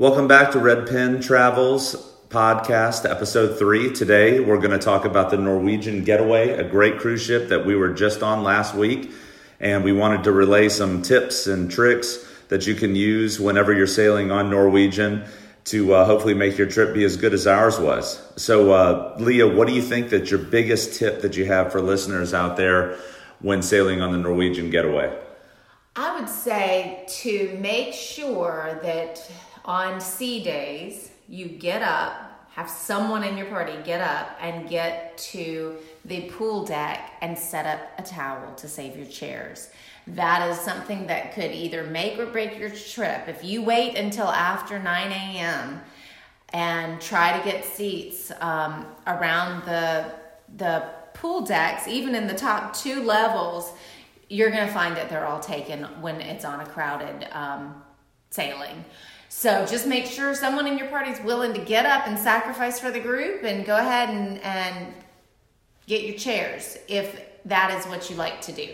Welcome back to Red Pen Travels podcast, episode three. Today, we're going to talk about the Norwegian Getaway, a great cruise ship that we were just on last week. And we wanted to relay some tips and tricks that you can use whenever you're sailing on Norwegian to uh, hopefully make your trip be as good as ours was. So, uh, Leah, what do you think that your biggest tip that you have for listeners out there when sailing on the Norwegian Getaway? I would say to make sure that on sea days, you get up, have someone in your party get up and get to the pool deck and set up a towel to save your chairs. That is something that could either make or break your trip. If you wait until after 9 a.m. and try to get seats um, around the the pool decks, even in the top two levels, you're going to find that they're all taken when it's on a crowded um, sailing. So just make sure someone in your party is willing to get up and sacrifice for the group and go ahead and, and get your chairs if that is what you like to do.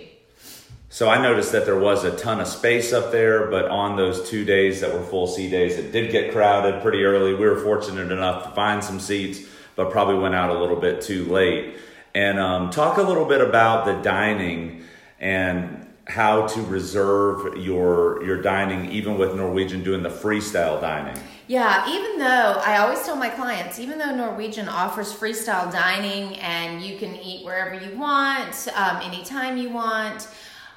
So I noticed that there was a ton of space up there, but on those two days that were full sea days, it did get crowded pretty early. We were fortunate enough to find some seats, but probably went out a little bit too late. And um, talk a little bit about the dining and how to reserve your your dining even with Norwegian doing the freestyle dining. Yeah, even though I always tell my clients, even though Norwegian offers freestyle dining and you can eat wherever you want, um, anytime you want,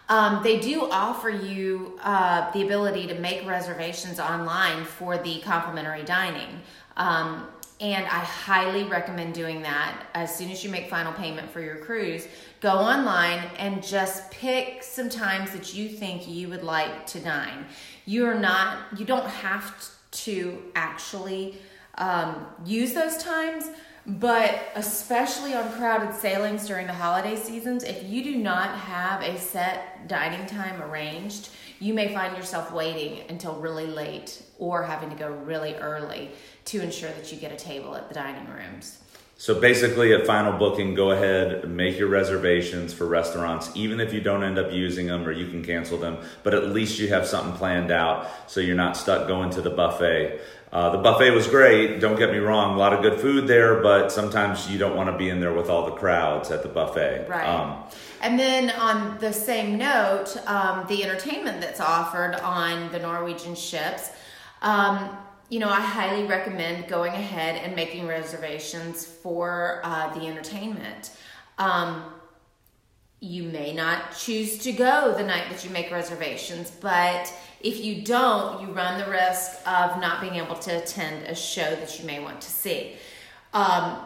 um, they do offer you uh, the ability to make reservations online for the complimentary dining. Um, and I highly recommend doing that as soon as you make final payment for your cruise. Go online and just pick some times that you think you would like to dine. You're not, you don't have to actually um, use those times, but especially on crowded sailings during the holiday seasons, if you do not have a set dining time arranged, you may find yourself waiting until really late or having to go really early to ensure that you get a table at the dining rooms. So basically, at final booking, go ahead and make your reservations for restaurants, even if you don't end up using them or you can cancel them. But at least you have something planned out, so you're not stuck going to the buffet. Uh, the buffet was great. Don't get me wrong; a lot of good food there, but sometimes you don't want to be in there with all the crowds at the buffet. Right. Um, and then on the same note, um, the entertainment that's offered on the Norwegian ships. Um, you know, I highly recommend going ahead and making reservations for uh, the entertainment. Um, you may not choose to go the night that you make reservations, but if you don't, you run the risk of not being able to attend a show that you may want to see. Um,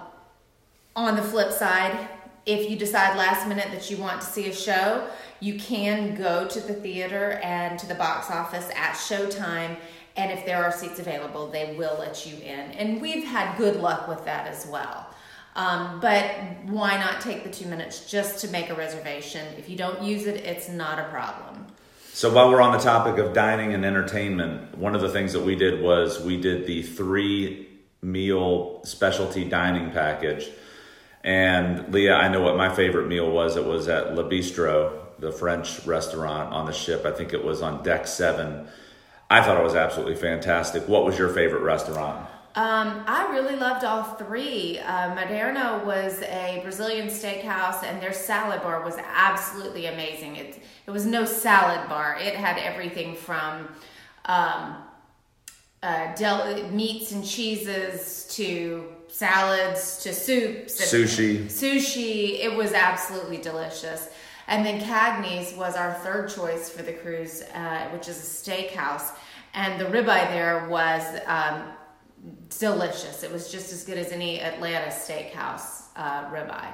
on the flip side, if you decide last minute that you want to see a show, you can go to the theater and to the box office at showtime and if there are seats available, they will let you in. And we've had good luck with that as well. Um, but why not take the two minutes just to make a reservation? If you don't use it, it's not a problem. So while we're on the topic of dining and entertainment, one of the things that we did was we did the three meal specialty dining package. And Leah, I know what my favorite meal was. It was at Le Bistro, the French restaurant on the ship. I think it was on deck seven I thought it was absolutely fantastic. What was your favorite restaurant? Um, I really loved all three. Uh, Moderno was a Brazilian steakhouse, and their salad bar was absolutely amazing. It, it was no salad bar, it had everything from um, uh, del- meats and cheeses to salads to soups. Sushi. Sushi. It was absolutely delicious. And then Cagney's was our third choice for the cruise, uh, which is a steakhouse. And the ribeye there was um, delicious. It was just as good as any Atlanta steakhouse uh, ribeye.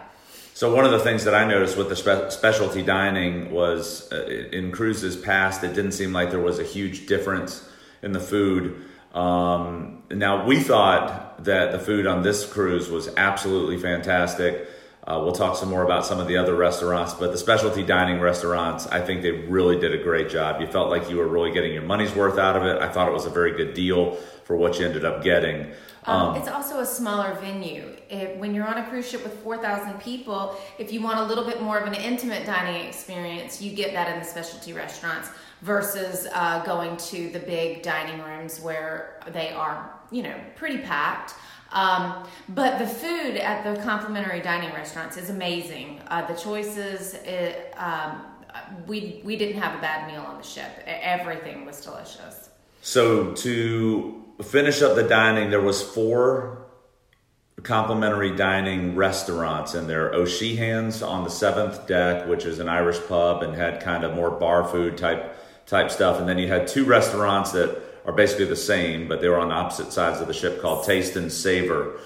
So one of the things that I noticed with the spe- specialty dining was uh, in cruises past, it didn't seem like there was a huge difference in the food. Um, now we thought that the food on this cruise was absolutely fantastic. Uh, we'll talk some more about some of the other restaurants, but the specialty dining restaurants, I think they really did a great job. You felt like you were really getting your money's worth out of it. I thought it was a very good deal for what you ended up getting. Um, um, it's also a smaller venue. It, when you're on a cruise ship with 4,000 people, if you want a little bit more of an intimate dining experience, you get that in the specialty restaurants. versus uh, going to the big dining rooms where they are, you know, pretty packed. Um, but the food at the complimentary dining restaurants is amazing. Uh, the choices, it, um, we we didn't have a bad meal on the ship. Everything was delicious. So to finish up the dining, there was four complimentary dining restaurants and there. O'Sheehan's on the seventh deck, which is an Irish pub and had kind of more bar food type type stuff. And then you had two restaurants that are basically the same, but they were on opposite sides of the ship called Taste and Savor.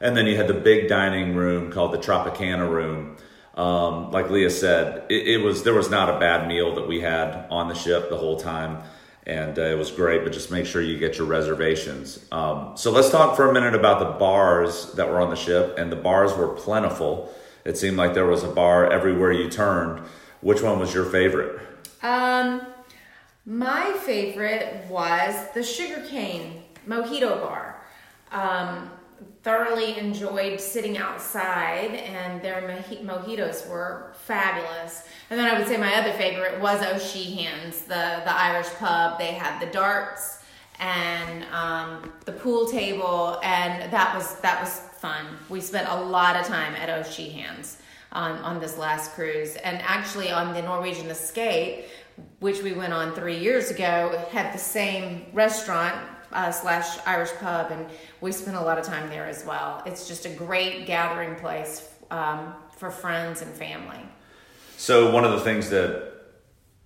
And then you had the big dining room called the Tropicana Room. Um, like Leah said, it, it, was there was not a bad meal that we had on the ship the whole time, and uh, it was great. But just make sure you get your reservations. Um, so let's talk for a minute about the bars that were on the ship, and the bars were plentiful. It seemed like there was a bar everywhere you turned. Which one was your favorite? Um, my favorite was the Sugarcane Mojito Bar. Um, thoroughly enjoyed sitting outside, and their mojitos were fabulous. And then I would say my other favorite was O'Sheehan's, the the Irish pub. They had the darts and um, the pool table, and that was that was fun. We spent a lot of time at O'Sheehan's on, on this last cruise, and actually on the Norwegian Escape which we went on three years ago, had the same restaurant uh, slash Irish pub, and we spent a lot of time there as well. It's just a great gathering place um, for friends and family. So one of the things that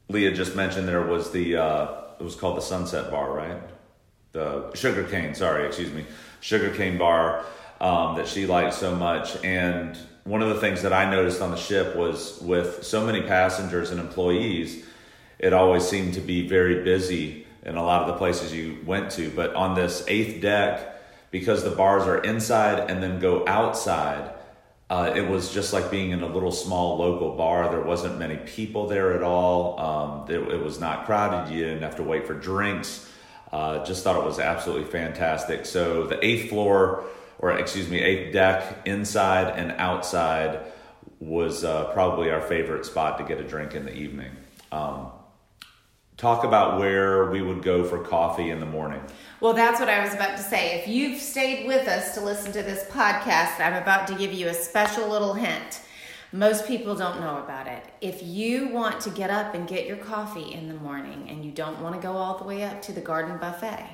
Leah just mentioned there was the uh, it was called the Sunset Bar, right? The Sugar Cane, sorry, excuse me, Sugar Cane Bar um, that she liked so much, and one of the things that I noticed on the ship was with so many passengers and employees it always seemed to be very busy in a lot of the places you went to. But on this eighth deck, because the bars are inside and then go outside, uh, it was just like being in a little small local bar. There wasn't many people there at all. Um, it, it, was not crowded. You didn't have to wait for drinks. Uh, just thought it was absolutely fantastic. So the eighth floor, or excuse me, eighth deck, inside and outside, was uh, probably our favorite spot to get a drink in the evening. Um, talk about where we would go for coffee in the morning. Well, that's what I was about to say. If you've stayed with us to listen to this podcast, I'm about to give you a special little hint. Most people don't know about it. If you want to get up and get your coffee in the morning and you don't want to go all the way up to the garden buffet,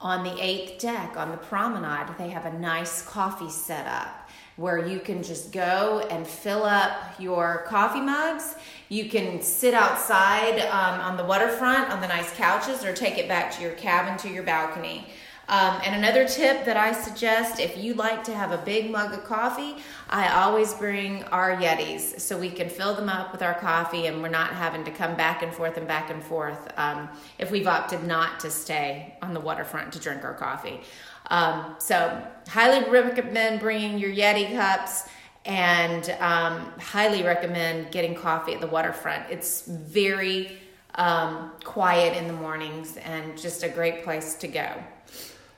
on the eighth deck on the promenade, they have a nice coffee set up where you can just go and fill up your coffee mugs. You can sit outside um, on the waterfront on the nice couches or take it back to your cabin to your balcony. Um, and another tip that I suggest if you like to have a big mug of coffee, I always bring our Yetis so we can fill them up with our coffee and we're not having to come back and forth and back and forth um, if we've opted not to stay on the waterfront to drink our coffee. Um, so, highly recommend bringing your Yeti cups and um, highly recommend getting coffee at the waterfront. It's very um, quiet in the mornings and just a great place to go.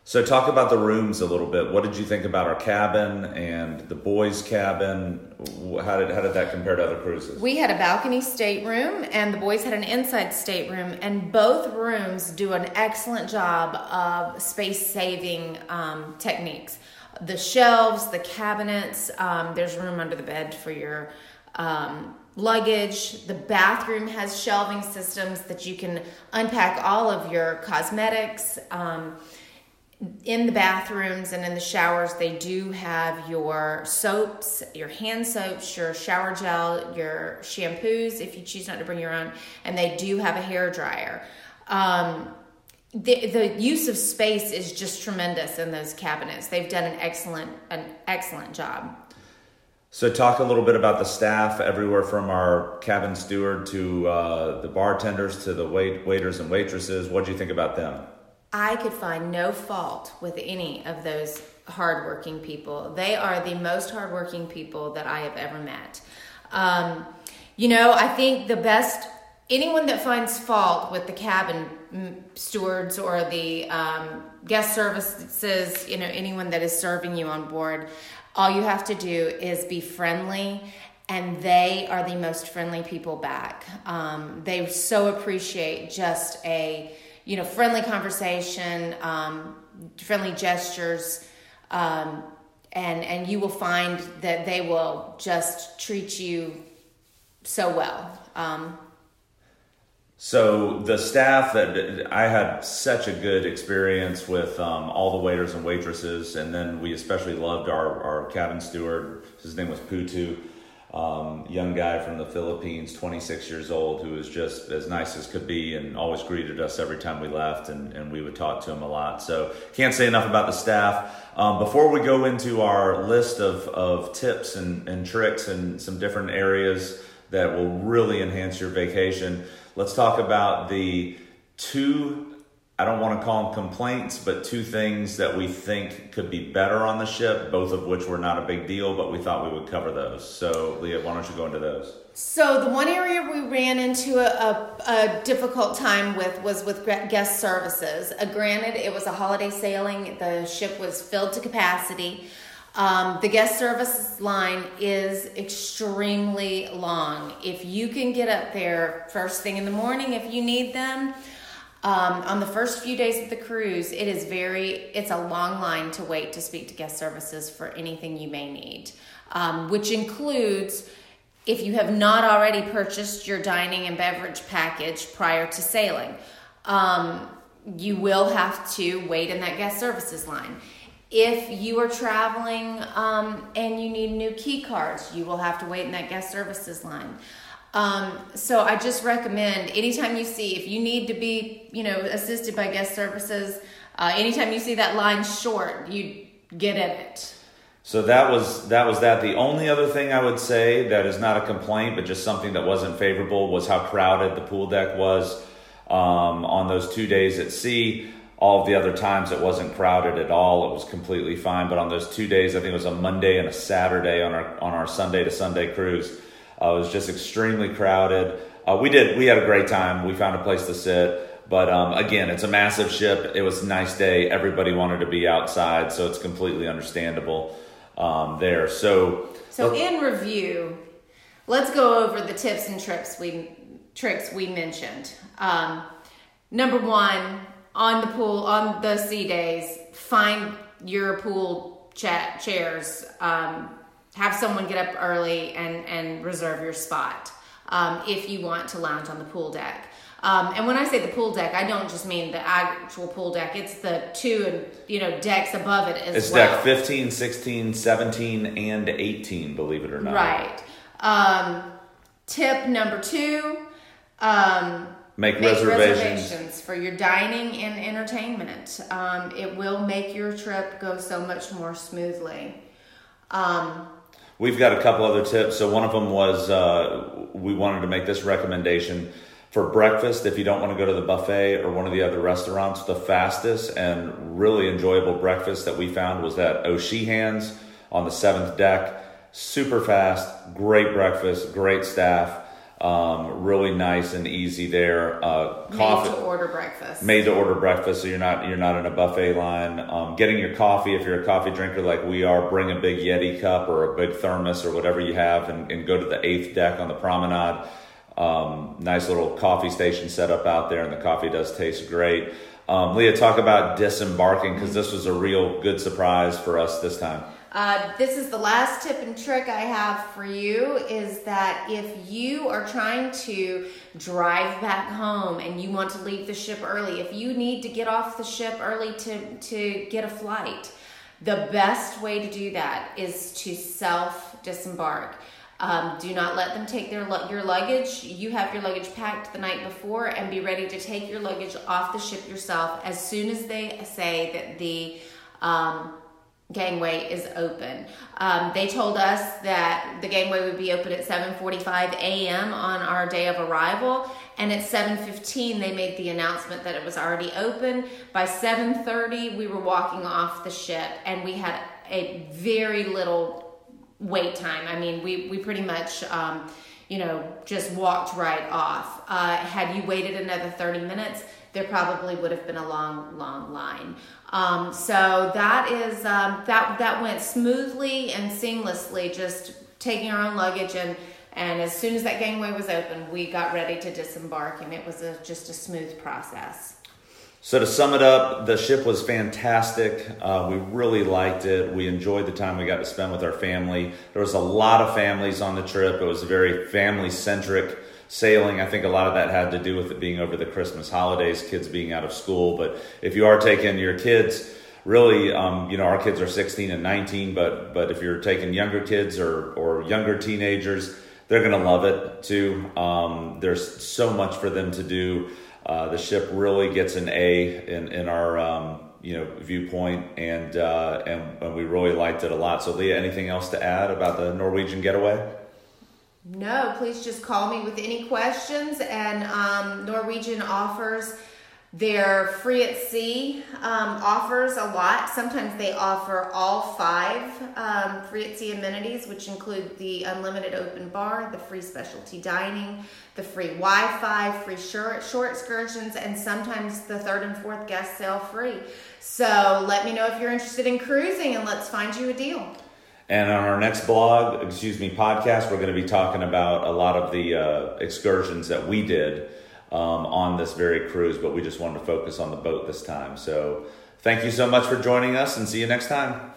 So, talk about the rooms a little bit. What did you think about our cabin and the boys' cabin? How did how did that compare to other cruises? We had a balcony stateroom, and the boys had an inside stateroom, and both rooms do an excellent job of space saving um, techniques. The shelves, the cabinets. Um, there's room under the bed for your um, luggage. The bathroom has shelving systems that you can unpack all of your cosmetics. Um, in the bathrooms and in the showers, they do have your soaps, your hand soaps, your shower gel, your shampoos if you choose not to bring your own, and they do have a hair dryer. Um, the, the use of space is just tremendous in those cabinets. They've done an excellent an excellent job. So, talk a little bit about the staff everywhere from our cabin steward to uh, the bartenders to the wait, waiters and waitresses. What do you think about them? I could find no fault with any of those hardworking people. They are the most hardworking people that I have ever met. Um, you know, I think the best anyone that finds fault with the cabin stewards or the um, guest services, you know, anyone that is serving you on board, all you have to do is be friendly and they are the most friendly people back. Um, they so appreciate just a you know friendly conversation, um, friendly gestures, um, and and you will find that they will just treat you so well. Um, so the staff that I had such a good experience with um, all the waiters and waitresses, and then we especially loved our, our cabin steward. His name was Putu, um, young guy from the Philippines, 26 years old, who was just as nice as could be and always greeted us every time we left, and, and we would talk to him a lot. So can't say enough about the staff. Um, before we go into our list of, of tips and, and tricks and some different areas that will really enhance your vacation. Let's talk about the two, I don't want to call them complaints, but two things that we think could be better on the ship, both of which were not a big deal, but we thought we would cover those. So, Leah, why don't you go into those? So the one area we ran into a, a, a difficult time with was with guest services. Uh, granted, it was a holiday sailing; the ship was filled to capacity. Um, the guest services line is extremely long. If you can get up there first thing in the morning, if you need them, um, on the first few days of the cruise, it is very, it's a long line to wait to speak to guest services for anything you may need, um, which includes if you have not already purchased your dining and beverage package prior to sailing. Um, you will have to wait in that guest services line. If you are traveling um, and you need new key cards, you will have to wait in that guest services line. Um, so I just recommend anytime you see, if you need to be, you know, assisted by guest services, uh, anytime you see that line short, you get in it. So that was that was that. The only other thing I would say that is not a complaint, but just something that wasn't favorable, was how crowded the pool deck was um, on those two days at sea all of the other times it wasn't crowded at all. It was completely fine. But on those two days, I think it was a Monday and a Saturday on our on our Sunday to Sunday cruise, uh, it was just extremely crowded. Uh, we did we had a great time. We found a place to sit. But um, again, it's a massive ship. It was a nice day. Everybody wanted to be outside, so it's completely understandable um, there. So, so in review, let's go over the tips and tricks we tricks we mentioned. Um, number one, on the pool on the sea days find your pool chat chairs um, have someone get up early and and reserve your spot um, if you want to lounge on the pool deck um, and when I say the pool deck, I don't just mean the actual pool deck. It's the two and you know decks above it as it's well. It's deck 15, 16, 17, and 18, believe it or not. Right. Um, tip number two, um, Make, make reservations. reservations. for your dining and entertainment. Um, it will make your trip go so much more smoothly. Um, We've got a couple other tips. So one of them was uh, we wanted to make this recommendation for breakfast. If you don't want to go to the buffet or one of the other restaurants, the fastest and really enjoyable breakfast that we found was that O'Sheehan's on the seventh deck. Super fast, great breakfast, great staff. Um, really nice and easy there. Uh, coffee. Made to order breakfast. Made to order breakfast, so you're not you're not in a buffet line. Um, getting your coffee, if you're a coffee drinker like we are, bring a big Yeti cup or a big thermos or whatever you have, and, and go to the eighth deck on the promenade. Um, nice little coffee station set up out there, and the coffee does taste great. Um, Leah, talk about disembarking because this was a real good surprise for us this time. Uh, this is the last tip and trick I have for you is that if you are trying to drive back home and you want to leave the ship early, if you need to get off the ship early to, to get a flight, the best way to do that is to self disembark. Um, do not let them take their your luggage. You have your luggage packed the night before and be ready to take your luggage off the ship yourself as soon as they say that the um, gangway is open. Um, they told us that the gangway would be open at 7:45 a.m. on our day of arrival, and at 7:15 they made the announcement that it was already open. By 7:30 we were walking off the ship, and we had a very little wait time. I mean, we we pretty much. Um, you know, just walked right off. Uh, had you waited another 30 minutes, there probably would have been a long, long line. Um, so that is um, that that went smoothly and seamlessly. Just taking our own luggage and and as soon as that gangway was open, we got ready to disembark, and it was a, just a smooth process. So to sum it up, the ship was fantastic. Uh, we really liked it. We enjoyed the time we got to spend with our family. There was a lot of families on the trip. It was very family centric sailing. I think a lot of that had to do with it being over the Christmas holidays, kids being out of school. But if you are taking your kids, really, um, you know, our kids are 16 and 19, but but if you're taking younger kids or or younger teenagers, they're going to love it too. Um, there's so much for them to do. Uh, the ship really gets an A in in our um, you know viewpoint, and, uh, and and we really liked it a lot. So, Leah, anything else to add about the Norwegian getaway? No, please just call me with any questions. And um, Norwegian offers their free at sea um, offers a lot. Sometimes they offer all five um, free at sea amenities, which include the unlimited open bar, the free specialty dining, the free Wi Fi, free shore, excursions, and sometimes the third and fourth guest sail free. So let me know if you're interested in cruising and let's find you a deal. And on our next blog, excuse me, podcast, we're going to be talking about a lot of the uh, excursions that we did um, on this very cruise, but we just wanted to focus on the boat this time. So thank you so much for joining us and see you next time.